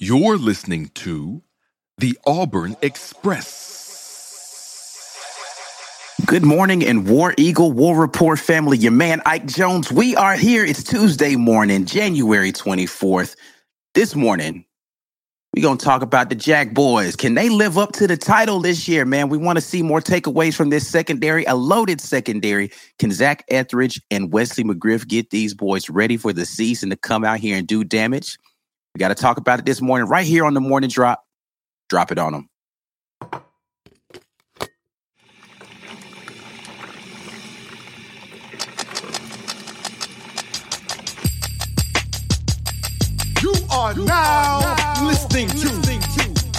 You're listening to the Auburn Express. Good morning and War Eagle War Rapport family. Your man Ike Jones. We are here. It's Tuesday morning, January 24th. This morning, we're going to talk about the Jack Boys. Can they live up to the title this year, man? We want to see more takeaways from this secondary, a loaded secondary. Can Zac Etheridge and Wesley McGriff get these boys ready for the season to come out here and do damage? We got to talk about it this morning, right here on the morning drop. Drop it on them. You are now listening to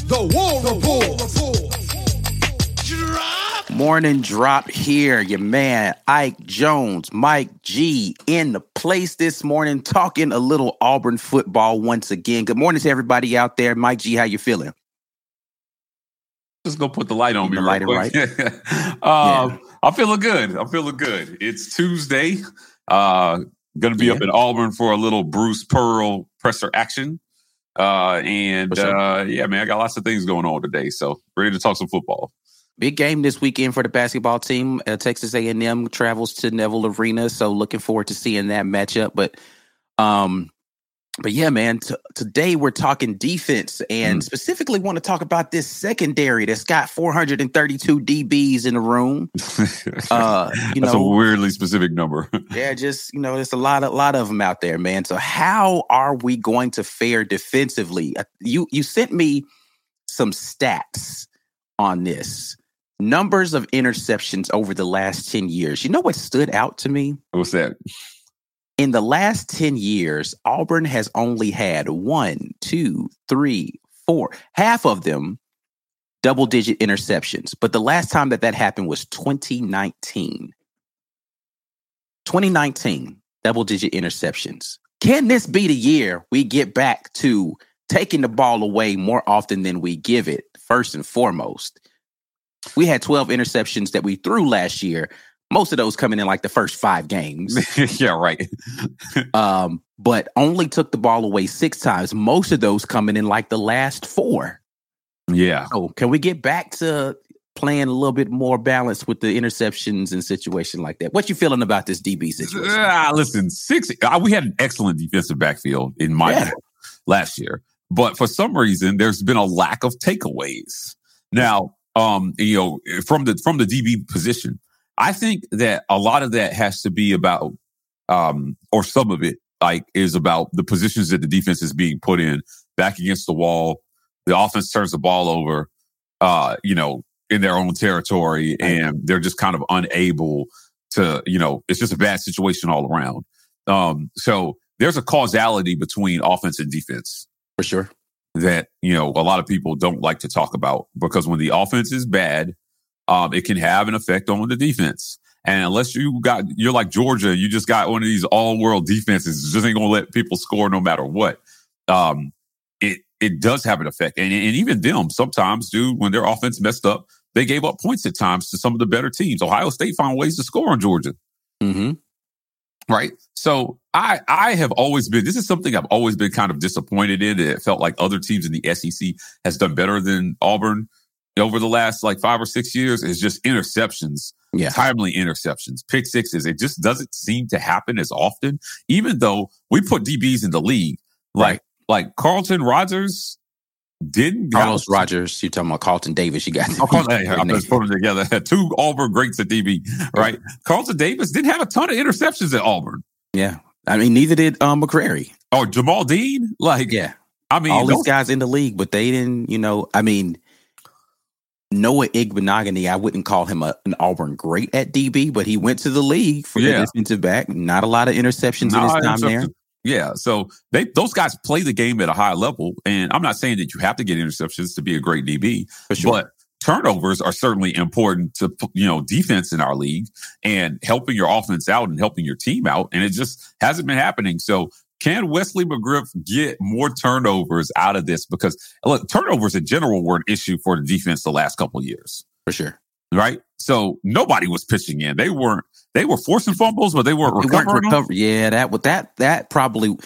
the War Rapport. Morning drop here. Your man Ike Jones, Mike G in the place this morning, talking a little Auburn football once again. Good morning to everybody out there. Mike G, how you feeling? Just go put the light on Keep me. the light right. um, I'm feeling good. I'm feeling good. It's Tuesday. Uh, to be Yeah. up in Auburn for a little Bruce Pearl presser action. Uh, and sure. uh, yeah, man, I got lots of things going on today. So ready to talk some football. Big game this weekend for the basketball team. Uh, Texas A&M travels to Neville Arena, so looking forward to seeing that matchup. But, um, but yeah, man. T- today we're talking defense, and Mm. specifically want to talk about this secondary that's got 432 DBs in the room. Uh, you That's a weirdly specific number. yeah, just you know, there's a lot, a lot of them out there, man. So how are we going to fare defensively? Uh, You you sent me some stats on this. Numbers of interceptions over the last 10 years. You know what stood out to me? What's that? In the last 10 years, Auburn has only had one, two, three, four, half of them double digit interceptions. But the last time that that happened was 2019. 2019, double digit interceptions. Can this be the year we get back to taking the ball away more often than we give it, first and foremost? We had 12 interceptions that we threw last year, most of those coming in like the first five games yeah, right. um, but only took the ball away six times. Most of those coming in like the last four. Yeah. So can we get back to playing a little bit more balanced with the interceptions and situation like that? What you feeling about this DB situation? Ah, listen, six. Uh, we had an excellent defensive backfield in my Yeah. last year, but for some reason, there's been a lack of takeaways. Now, um, you know, from the from the DB position, I think that a lot of that has to be about, um, or some of it, like, is about the positions that the defense is being put in back against the wall. The offense turns the ball over, uh, you know, in their own territory, and they're just kind of unable to, you know, it's just a bad situation all around. Um, so there's a causality between offense and defense For sure. That, you know, a lot of people don't like to talk about because when the offense is bad, um, it can have an effect on the defense. And unless you got, you're like Georgia, you just got one of these all world defenses, just ain't to let people score no matter what. um, it it does have an effect. And, and even them sometimes, dude, when their offense messed up, they gave up points at times to some of the better teams. Ohio State found ways to score on Georgia. Mm-hmm. Right. So I I have always been this is something I've always been kind of disappointed in. It felt like other teams in the SEC has done better than Auburn over the last like five or six years is just interceptions. Yeah. Timely interceptions, pick sixes. It just doesn't seem to happen as often, even though we put DBs in the league. Like like Carlton Rogers didn't Carlos Rogers, you're talking about Carlton Davis. You got Oh, Carlton, I'm just putting them together. Two Auburn greats at DB, right? Carlton Davis didn't have a ton of interceptions at Auburn. Yeah. I mean, neither did um, McCreary. Oh, Jamel Dean, like Yeah. I mean, All these those- guys in the league, but they didn't, you know, I mean, Noah Igbinoghene, I wouldn't call him a, an Auburn great at DB, but he went to the league for Yeah. the defensive back. Not a lot of interceptions in his time there. Yeah, so they those guys play the game at a high level, and I'm not saying that you have to get interceptions to be a great DB, For sure. but turnovers are certainly important to you know defense in our league and helping your offense out and helping your team out, and it just hasn't been happening. So can Wesley McGriff get more turnovers out of this? Because look, turnovers in general were an issue for the defense the last couple of years for sure. Right? So nobody was pitching in. They weren't. They were forcing fumbles, but they weren't We weren't recovering. recover- Yeah, that would that that probably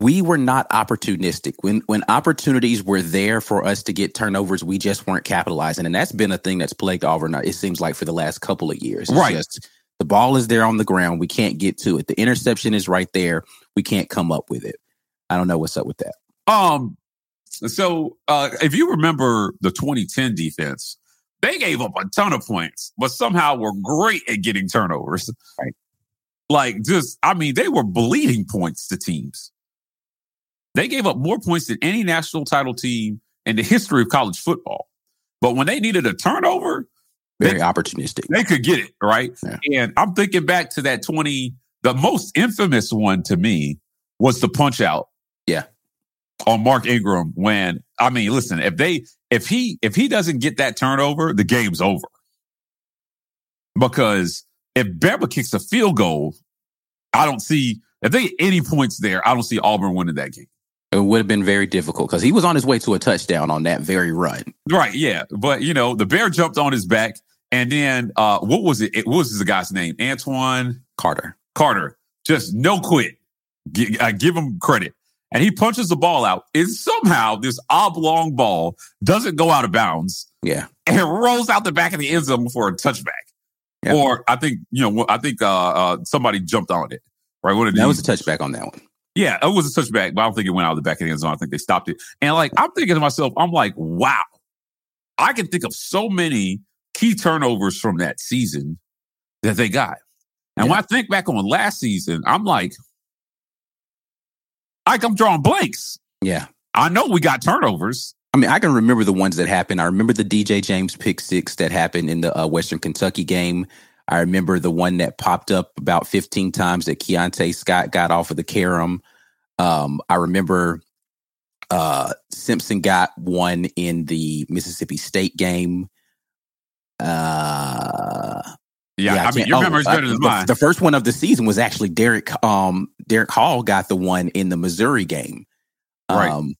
we were not opportunistic. When when opportunities were there for us to get turnovers, we just weren't capitalizing. And that's been a thing that's plagued Auburn, it seems like, for the last couple of years. It's Right. just, the ball is there on the ground. We can't get to it. The interception is right there. We can't come up with it. I don't know what's up with that. Um, so uh, if you remember the 2010 defense, they gave up a ton of points, but somehow were great at getting turnovers. Right. Like just, I mean, they were bleeding points to teams. They gave up more points than any national title team in the history of college football. But when they needed a turnover, Very opportunistic. they could get it, right? Yeah. And I'm thinking back to that 20, the most infamous one to me was the punch out. Yeah. On Mark Ingram when I mean, listen, if they if he if he doesn't get that turnover, the game's over. Because if Bama kicks a field goal, I don't see if they get any points there, I don't see Auburn winning that game. It would have been very difficult because he was on his way to a touchdown on that very run. Right, yeah. But you know, the bear jumped on his back, and then uh what was it? it what was the guy's name? Antoine Carter. Carter. Just no quit. Gi- I give him credit. And he punches the ball out. And somehow this oblong ball doesn't go out of bounds Yeah. and it rolls out the back of the end zone for a touchback. Yeah. Or I think, you know, I think uh, uh somebody jumped on it. Right. Of That was a touchback on that one. yeah, it was a touchback, but I don't think it went out of the back of the end zone. I think they stopped it. And like, I'm thinking to myself, I'm like, wow, I can think of so many key turnovers from that season that they got. And Yeah. when I think back on last season, I'm like, like I'm drawing blanks. Yeah. I know we got turnovers. I mean, I can remember the ones that happened. I remember the DJ James pick six that happened in the uh, Western Kentucky game. I remember the one that popped up about 15 times that Keionte Scott got off of the carom. Um, I remember uh, Simpson got one in the Mississippi State game. Uh, Yeah, I, mean, your oh, memory's better than the, mine. The first one of the season was actually Derick. Um, Derick Hall got the one in the Missouri game. Right. Um,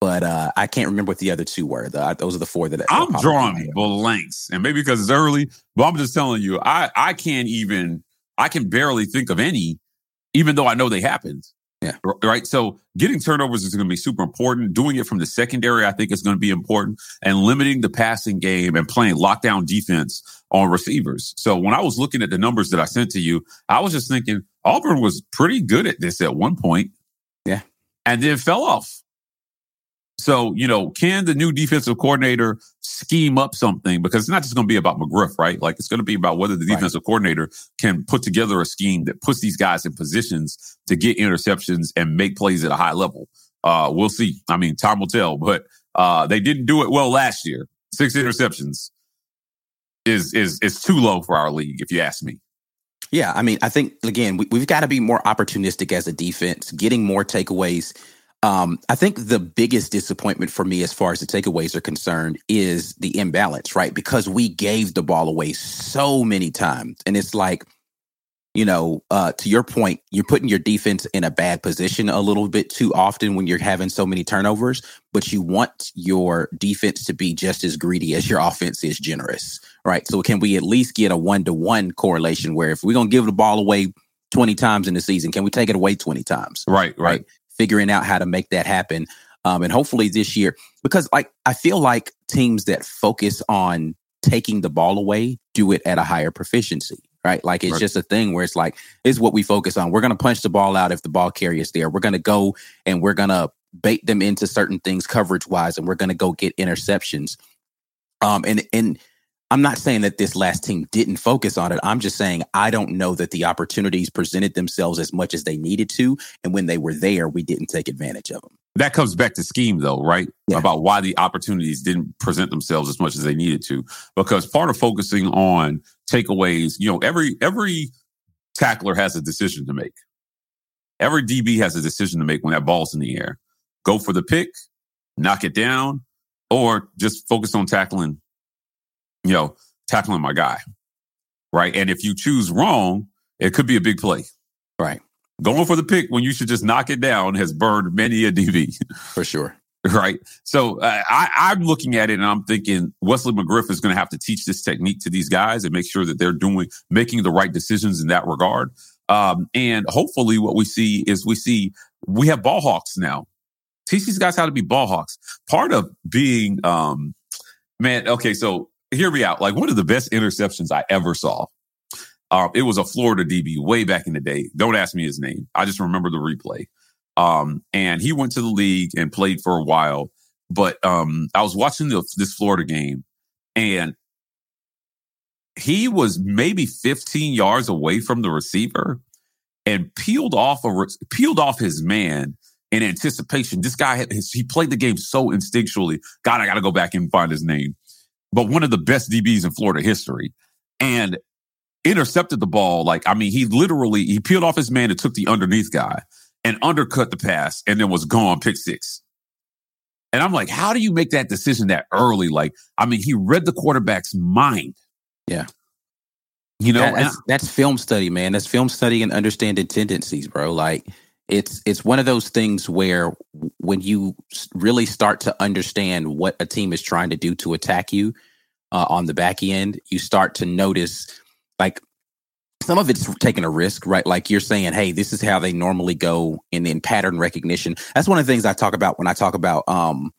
but uh, I can't remember what the other two were. The, those are the four that I'm popped up in my drawing blanks, and maybe because it's early, but I'm just telling you, I I can't even, I can barely think of any, even though I know they happened. Yeah. Right. So getting turnovers is going to be super important. Doing it from the secondary, I think, is going to be important, and limiting the passing game and playing lockdown defense on receivers. So when I was looking at the numbers that I sent to you, I was just thinking Auburn was pretty good at this at one point. Yeah. And then fell off. So, you know, can the new defensive coordinator scheme up something? Because it's not just going to be about McGriff, right? Like it's going to be about whether the Right. defensive coordinator can put together a scheme that puts these guys in positions to get interceptions and make plays at a high level. Uh, we'll see. I mean, time will tell, but uh, they didn't do it well last year. Six interceptions is is is too low for our league, if you ask me. Yeah, I mean, I think again we, we've got to be more opportunistic as a defense, getting more takeaways. Um, I think the biggest disappointment for me, as far as the takeaways are concerned, is the imbalance, right? Because we gave the ball away so many times, and it's like, you know, uh, to your point, you're putting your defense in a bad position a little bit too often when you're having so many turnovers, but you want your defense to be just as greedy as your offense is generous, right? So can we at least get a one to one correlation where if we're going to give the ball away 20 times in the season, can we take it away 20 times? Right, right. right? Figuring out how to make that happen. Um, and hopefully this year, because like I feel like teams that focus on taking the ball away do it at a higher proficiency right? Like it's right. just a thing where it's like, this is what we focus on. We're going to punch the ball out if the ball carrier's there. We're going to go and we're going to bait them into certain things coverage wise, and we're going to go get interceptions. Um, and and I'm not saying that this last team didn't focus on it. I'm just saying I don't know that the opportunities presented themselves as much as they needed to, and when they were there, we didn't take advantage of them. That comes back to scheme, though, right? Yeah. About why the opportunities didn't present themselves as much as they needed to, because part of focusing on takeaways, you know, every every tackler has a decision to make. Every DB has a decision to make when that ball's in the air. Go for the pick, knock it down, or just focus on tackling you know, tackling my guy. Right. And if you choose wrong, it could be a big play. Right. Going for the pick when you should just knock it down has burned many a DB. For sure. Right. So uh, I, I'm looking at it and I'm thinking Wesley McGriff is going to have to teach this technique to these guys and make sure that they're doing, making the right decisions in that regard. Um, and hopefully what we see is we see, we have ball hawks now. Teach these guys how to be ball hawks. Part of being, um, man, okay, so hear me out. Like one of the best interceptions I ever saw. Uh, it was a Florida DB way back in the day. Don't ask me his name. I just remember the replay. Um, and he went to the league and played for a while. But um, I was watching the, this Florida game, and he was maybe 15 yards away from the receiver and peeled off a peeled off his man in anticipation. This guy had, he played the game so instinctually. God, I got to go back and find his name but one of the best DBs in Florida history. And intercepted the ball. Like, I mean, he literally, he peeled off his man and took the underneath guy and undercut the pass and then was gone pick six. And I'm like, how do you make that decision that early? Like, I mean, he read the quarterback's mind. Yeah. You know, that's, that's film study, man. That's film study and understanding tendencies, bro. Like, it's it's one of those things where when you really start to understand what a team is trying to do to attack you uh, on the back end, you start to notice like some of it's taking a risk, right? Like you're saying, hey, this is how they normally go and then pattern recognition. That's one of the things I talk about when I talk about um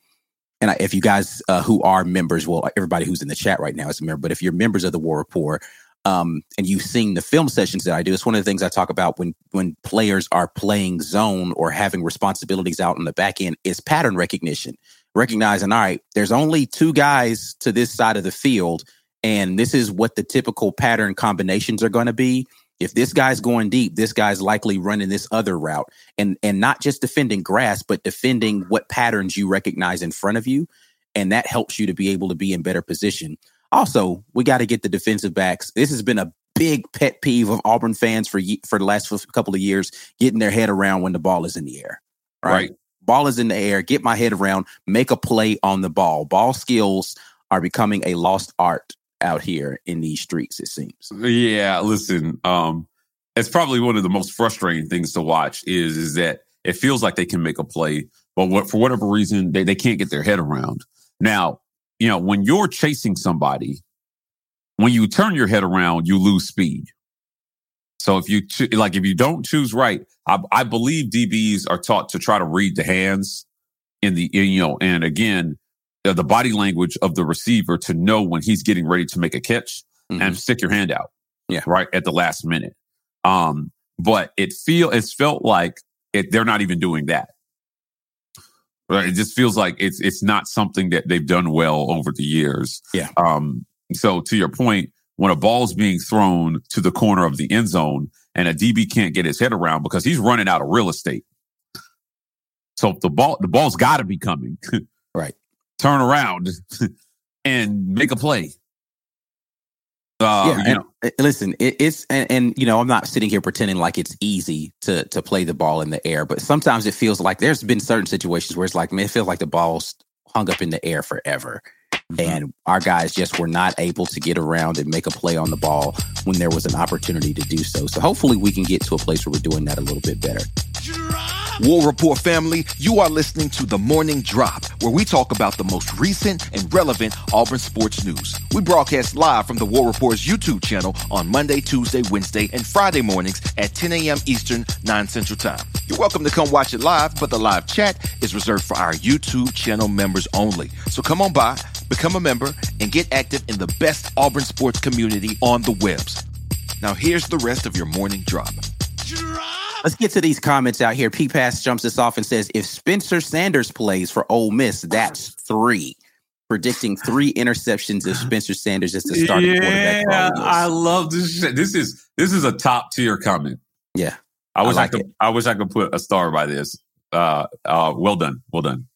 and if you guys uh, who are members, well, everybody who's in the chat right now is a member, but if you're members of the War Rapport, um, and you've seen the film sessions that I do. It's one of the things I talk about when when players are playing zone or having responsibilities out on the back end is pattern recognition. Recognizing, all right, there's only two guys to this side of the field, and this is what the typical pattern combinations are going to be. If this guy's going deep, this guy's likely running this other route, and and not just defending grass, but defending what patterns you recognize in front of you, and that helps you to be able to be in better position. Also, we got to get the defensive backs. This has been a big pet peeve of Auburn fans for for the last couple of years, getting their head around when the ball is in the air. Right? right. Ball is in the air. Get my head around. Make a play on the ball. Ball skills are becoming a lost art out here in these streets. It seems. Yeah. Listen. Um, it's probably one of the most frustrating things to watch. Is is that it feels like they can make a play, but what, for whatever reason they they can't get their head around. Now, you know, when you're chasing somebody, when you turn your head around, you lose speed. So if you cho- like, if you don't choose right, I, I, believe DBs are taught to try to read the hands in the, in, you know, and again, uh, the body language of the receiver to know when he's getting ready to make a catch mm-hmm. and stick your hand out. Yeah. Right at the last minute. Um, but it feel, it's felt like it, they're not even doing that. It just feels like it's it's not something that they've done well over the years. Yeah. Um. So to your point, when a ball's being thrown to the corner of the end zone and a DB can't get his head around because he's running out of real estate. So the ball the ball's got to be coming. right. Turn around and make a play. Uh, yeah, you know. Listen, it, it's and, and, you know I'm not sitting here pretending like it's easy to to play the ball in the air, but sometimes it feels like there's been certain situations where it's like man, it feels like the ball's hung up in the air forever, Mm-hmm. And our guys just were not able to get around and make a play on the ball when there was an opportunity to do so. So hopefully we can get to a place where we're doing that a little bit better. War Rapport family, you are listening to the Morning Drop, where we talk about the most recent and relevant Auburn sports news. We broadcast live from the War Rapport's YouTube channel on Monday, Tuesday, Wednesday, and Friday mornings at 10 a.m. Eastern, 9 Central Time. You're welcome to come watch it live, but the live chat is reserved for our YouTube channel members only. So come on by, become a member, and get active in the best Auburn sports community on the webs. Now here's the rest of your morning drop. Let's get to these comments out here. P Pass jumps us off and says, if Spencer Sanders plays for Ole Miss, that's three. Predicting three interceptions if Spencer Sanders is the starting yeah, quarterback. I love this. Shit. This is this is a top tier comment. Yeah, I wish I, like could. it. I wish I could put a star by this. Uh, uh, well done, well done.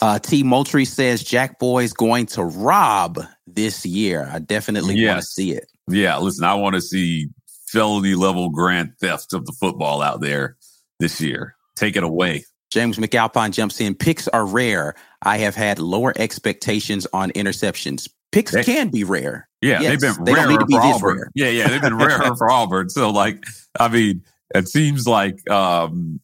Uh, T. Moultrie says Jack Boy's going to rob this year. I definitely want to see it. Yeah, listen, I want to see felony level grand theft of the football out there this year. Take it away. James McAlpine jumps in. Picks are rare. I have had lower expectations on interceptions. Picks They- can be rare. Yeah, Yes, they've been they don't rarer need to be for this Auburn. rare. Yeah, yeah, they've been rarer for Auburn. So, like, I mean, it seems like, um,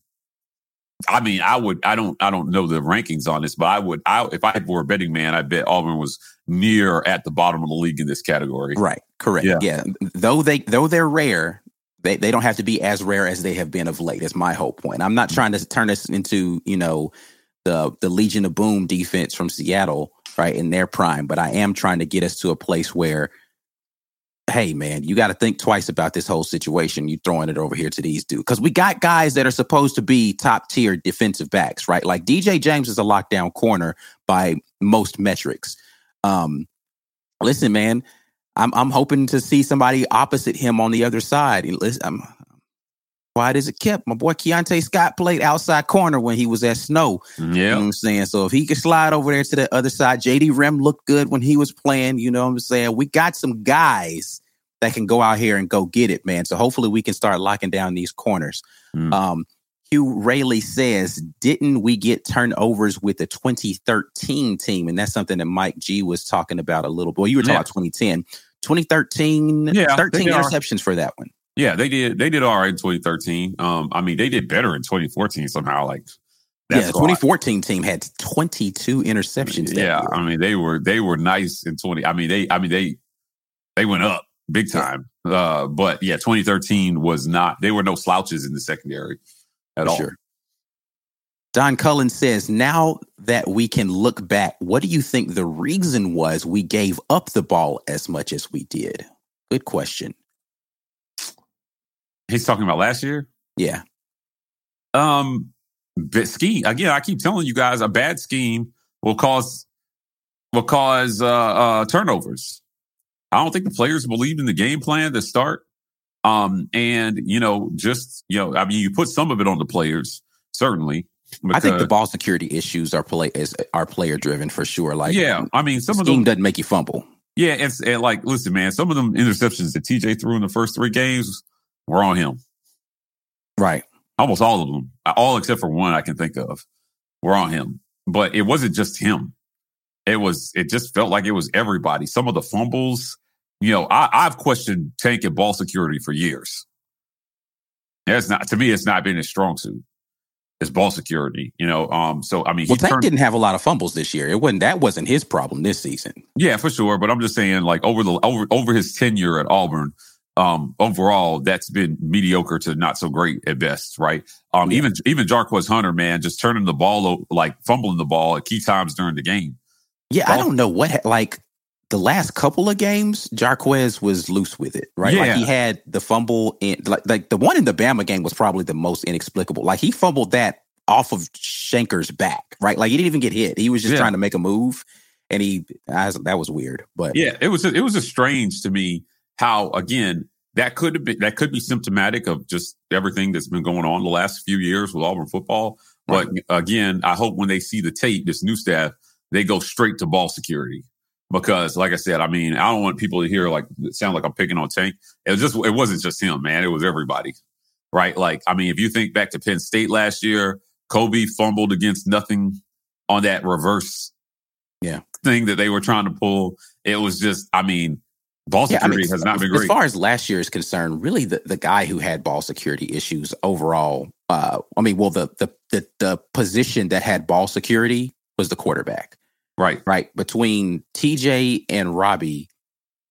I mean, I would, I don't, I don't know the rankings on this, but I would, I if I were a betting man, I bet Auburn was near at the bottom of the league in this category. Right. Correct. Yeah. Yeah. Though they though they're rare, they, they don't have to be as rare as they have been of late. Is my whole point. I'm not mm. trying to turn this into you know the the Legion of Boom defense from Seattle, right in their prime, but I am trying to get us to a place where. Hey man, you got to think twice about this whole situation. You throwing it over here to these dudes because we got guys that are supposed to be top tier defensive backs, right? Like DJ James is a lockdown corner by most metrics. Um, listen, man, I'm I'm hoping to see somebody opposite him on the other side. Listen, I'm quiet as it kept. My boy Keionte Scott played outside corner when he was at Snow. You know Yeah. what I'm saying? So if he could slide over there to the other side, JD Rhym looked good when he was playing. You know what I'm saying? We got some guys that can go out here and go get it, man. So hopefully we can start locking down these corners. Mm. Um, Hugh Rayleigh says, didn't we get turnovers with the 2013 team? And that's something that Mike G was talking about a little bit. Well, you were talking Yeah. about 2010. 2013, Yeah, 13 they are. interceptions for that one. Yeah, they did. They did all right in 2013. Um, I mean, they did better in 2014 somehow. Like, yeah, that's the 2014 team had 22 interceptions. Yeah, year. I mean, they were they were nice in 20. I mean, they I mean they they went up big time. Uh, but yeah, 2013 was not. They were no slouches in the secondary at all. sure. Don Cullen says, now that we can look back, what do you think the reason was we gave up the ball as much as we did? Good question. He's talking about last year. Yeah. Um, scheme again. I keep telling you guys, a bad scheme will cause will cause uh, uh, turnovers. I don't think the players believed in the game plan to start. Um, and you know, just you know, I mean, you put some of it on the players, certainly. I think the ball security issues are play is are player driven for sure. Like yeah, I mean, some of them, doesn't make you fumble. yeah, it's and like, listen, man, some of them interceptions that TJ threw in the first three games were on him. Right. Almost all of them, all except for one I can think of, were on him. But it wasn't just him. It was. It just felt like it was everybody. Some of the fumbles, you know, I, I've questioned Tank and ball security for years. It's not to me. It's not been his strong suit. It's ball security, you know. Um. So I mean, Well, he Tank turned- didn't have a lot of fumbles this year. It wasn't that wasn't his problem this season. Yeah, for sure. But I'm just saying, like over the over over his tenure at Auburn, um, overall, that's been mediocre to not so great at best, right? Um, Yeah. even even Jarquez Hunter, man, just turning the ball like fumbling the ball at key times during the game. Yeah, I don't know what like the last couple of games, Jarquez was loose with it, right? Like Yeah. he had the fumble in like like the one in the Bama game was probably the most inexplicable. Like he fumbled that off of Shenker's back, right? Like he didn't even get hit. He was just Yeah. trying to make a move, and he I that was weird. But Yeah, it was it was just strange to me how again that could have been that could be symptomatic of just everything that's been going on the last few years with Auburn football. But again, I hope when they see the tape, this new staff, they go straight to ball security. Because, like I said, I mean, I don't want people to hear like sound like I'm picking on Tank. It was just it wasn't just him, man. It was everybody, right? Like, I mean, if you think back to Penn State last year, Kobe fumbled against nothing on that reverse Yeah. thing that they were trying to pull. It was just, I mean, ball Yeah, I security mean, has not been great. As far as last year is concerned, really the, the guy who had ball security issues overall, uh, I mean, well, the, the the the position that had ball security was the quarterback, right. right? Between TJ and Robby,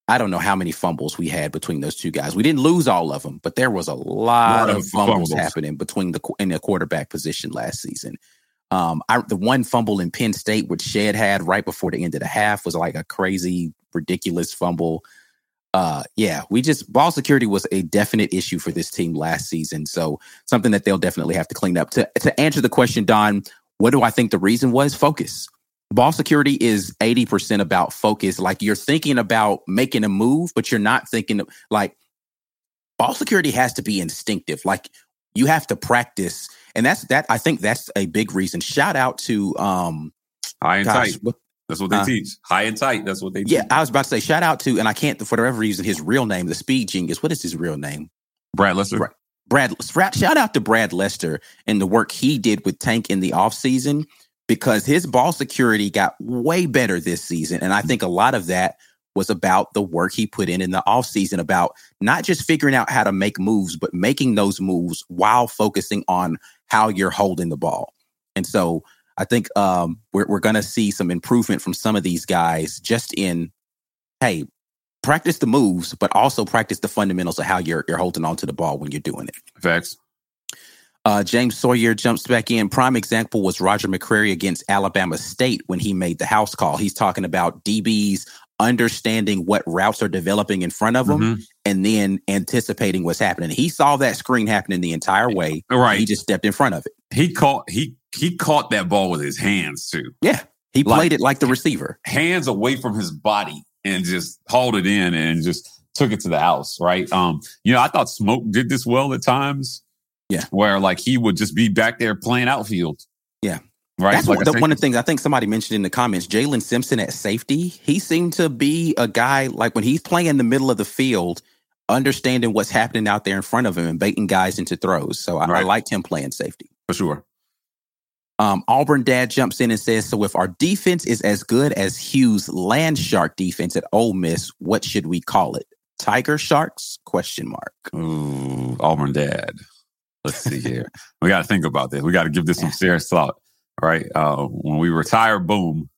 I don't know how many fumbles we had between those two guys. We didn't lose all of them, but there was a lot, Lot of fumbles, fumbles. happening between the in the quarterback position last season. Um, I, the one fumble in Penn State, which Shed had right before the end of the half, was like a crazy, ridiculous fumble. Uh, yeah, we just ball security was a definite issue for this team last season. So something that they'll definitely have to clean up. To to answer the question, Don, what do I think the reason was? Focus. Ball security is 80% about focus. Like you're thinking about making a move, but you're not thinking like ball security has to be instinctive. Like you have to practice. And that's that I think that's a big reason. Shout out to um High and gosh, tight. what That's what they Uh, teach. High and tight. That's what they yeah, teach. I was about to say shout out to, and I can't for whatever reason, his real name, the speed genius. What is his real name? Brad Lester. Brad, Brad- shout out to Brad Lester and the work he did with Tank in the offseason because his ball security got way better this season. And I think a lot of that was about the work he put in in the offseason about not just figuring out how to make moves, but making those moves while focusing on how you're holding the ball. And so I think um, we're, we're going to see some improvement from some of these guys just in, hey, practice the moves, but also practice the fundamentals of how you're you're holding on to the ball when you're doing it. Facts. Uh, James Sawyer jumps back in. Prime example was Roger McCreary against Alabama State when he made the house call. He's talking about DBs understanding what routes are developing in front of them Mhm. and then anticipating what's happening. He saw that screen happening the entire way. Right. He just stepped in front of it. He caught he he caught that ball with his hands too. Yeah. He Like- played it like the receiver. Hands away from his body and just hauled it in and just took it to the house, right? Um, you know, I thought Smoke did this well at times. Yeah. Where like he would just be back there playing outfield. Yeah. Right. That's like one, the, one of the things I think somebody mentioned in the comments. Jaylin Simpson at safety, he seemed to be a guy like when he's playing in the middle of the field, understanding what's happening out there in front of him and baiting guys into throws. So I, I liked him playing safety. for sure. Um, Auburn dad jumps in and says, "So if our defense is as good as Hughes' land shark defense at Ole Miss, what should we call it? Tiger sharks? Question mark. Ooh, Auburn dad. Let's see here. we got to think about this. We got to give this some serious thought, right? Uh, when we retire, boom,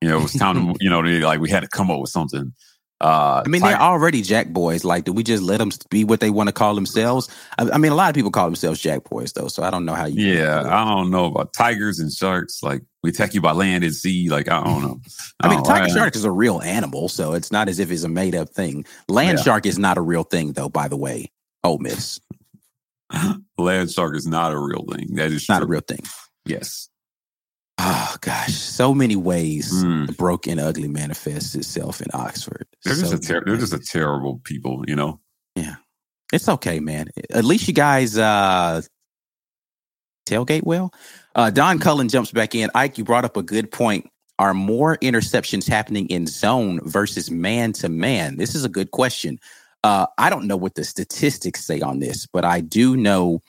you know, it was time to, you know, they, like we had to come up with something. Uh, I mean, they're already Jack boys. Like, do we just let them be what they want to call themselves? I, I mean, a lot of people call themselves Jack boys, though. So I don't know how you. yeah, I don't know about tigers and sharks. Like we attack you by land and sea. Like I don't know. I mean, don't- tiger shark is a real animal, so it's not as if it's a made up thing. Land Yeah. shark is not a real thing, though. By the way, Ole Miss, land shark is not a real thing. That is not a real thing. Yes. Oh gosh, so many ways Mm. the broken ugly manifests itself in Oxford. They're just a ter- they're just a terrible people, you know. Yeah, it's okay, man. At least you guys uh tailgate well. Uh Don Cullen jumps back in. Ike, you brought up a good point. Are more interceptions happening in zone versus man to man? This is a good question. Uh, I don't know what the statistics say on this, but I do know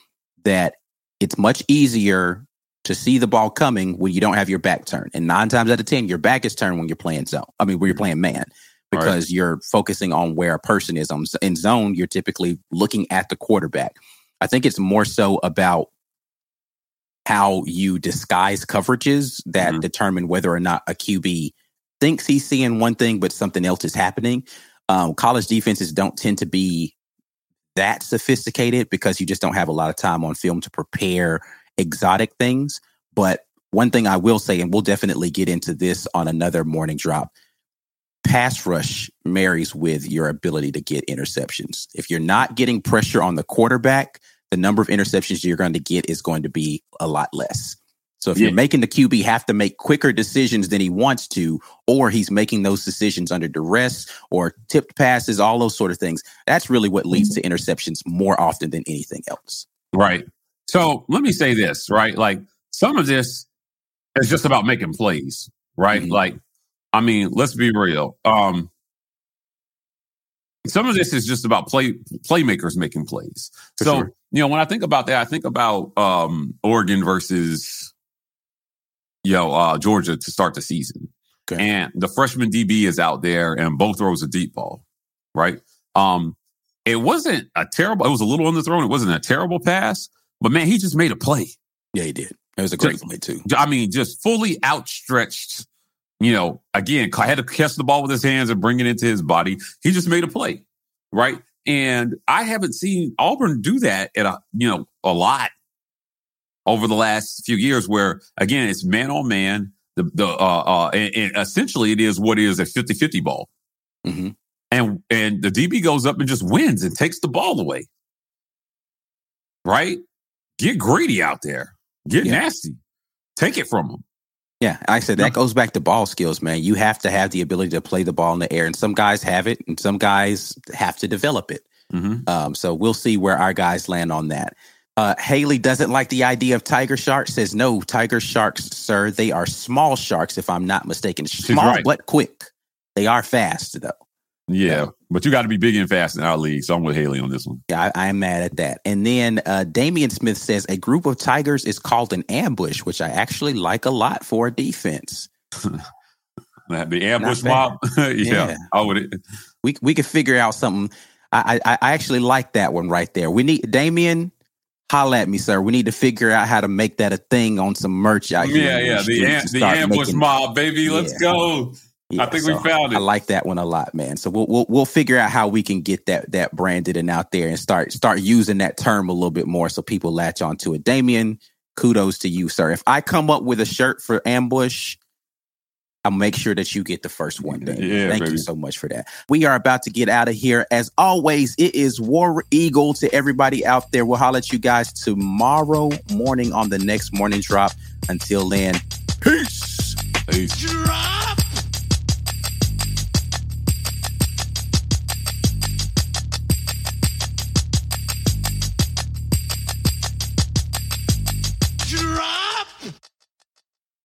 that it's much easier to see the ball coming when you don't have your back turned. And nine times out of 10, your back is turned when you're playing zone. I mean, when you're playing man, Right. because you're focusing on where a person is. On in zone, you're typically looking at the quarterback. I think it's more so about how you disguise coverages that Mhm. determine whether or not a QB thinks he's seeing one thing, but something else is happening. Um, college defenses don't tend to be that sophisticated because you just don't have a lot of time on film to prepare exotic things. But one thing I will say, and we'll definitely get into this on another morning drop pass rush marries with your ability to get interceptions. If you're not getting pressure on the quarterback, the number of interceptions you're going to get is going to be a lot less. So if Yeah. you're making the QB have to make quicker decisions than he wants to, or he's making those decisions under duress or tipped passes, all those sort of things, that's really what leads to interceptions more often than anything else. Right. So let me say this, right? Like some of this is just about making plays, right? Mhm. Like, I mean, let's be real. Um, some of this is just about play playmakers making plays. For so sure. you know, when I think about that, I think about um, Oregon versus you know uh, Georgia to start the season. Okay. And the freshman DB is out there and both throws a deep ball, right? Um, it wasn't a terrible, it was a little on the throw. It wasn't a terrible pass, but man, he just made a play. Yeah, he did. It was a great just, play too. I mean, just fully outstretched. You know, again, I had to catch the ball with his hands and bring it into his body. He just made a play, right? And I haven't seen Auburn do that at a you know a lot over the last few years. Where again, it's man on man. The the uh, uh and, and essentially it is what is a 50-50 ball. Mm-hmm. And and the DB goes up and just wins and takes the ball away. Right? Get greedy out there. Get yeah. nasty. Take it from them. Yeah, I said that goes back to ball skills, man. You have to have the ability to play the ball in the air, and some guys have it, and some guys have to develop it. Mm-hmm. Um, so we'll see where our guys land on that. Uh, Haley doesn't like the idea of tiger sharks. Says no, tiger sharks, sir. They are small sharks, if I'm not mistaken. Small right. but quick. They are fast though. Yeah, but you got to be big and fast in our league. So I'm with Haley on this one. Yeah, I, am mad at that. And then uh, Damian Smith says a group of tigers is called an ambush, which I actually like a lot for a defense. the ambush mob. yeah, yeah, I would. We we could figure out something. I, I I actually like that one right there. We need Damian. Holla at me, sir. We need to figure out how to make that a thing on some merch out here. Yeah, yeah. The, am- the ambush making, mob, baby. Let's yeah. go. Yeah, I think so we found it. I like that one a lot, man. So we'll, we'll we'll figure out how we can get that that branded and out there and start start using that term a little bit more so people latch onto it. Damien, kudos to you, sir. If I come up with a shirt for ambush, I'll make sure that you get the first one. Damien. Yeah, Thank baby. you so much for that. We are about to get out of here. As always, it is War Eagle to everybody out there. We'll holler at you guys tomorrow morning on the next morning drop. Until then, peace. Peace. Drop.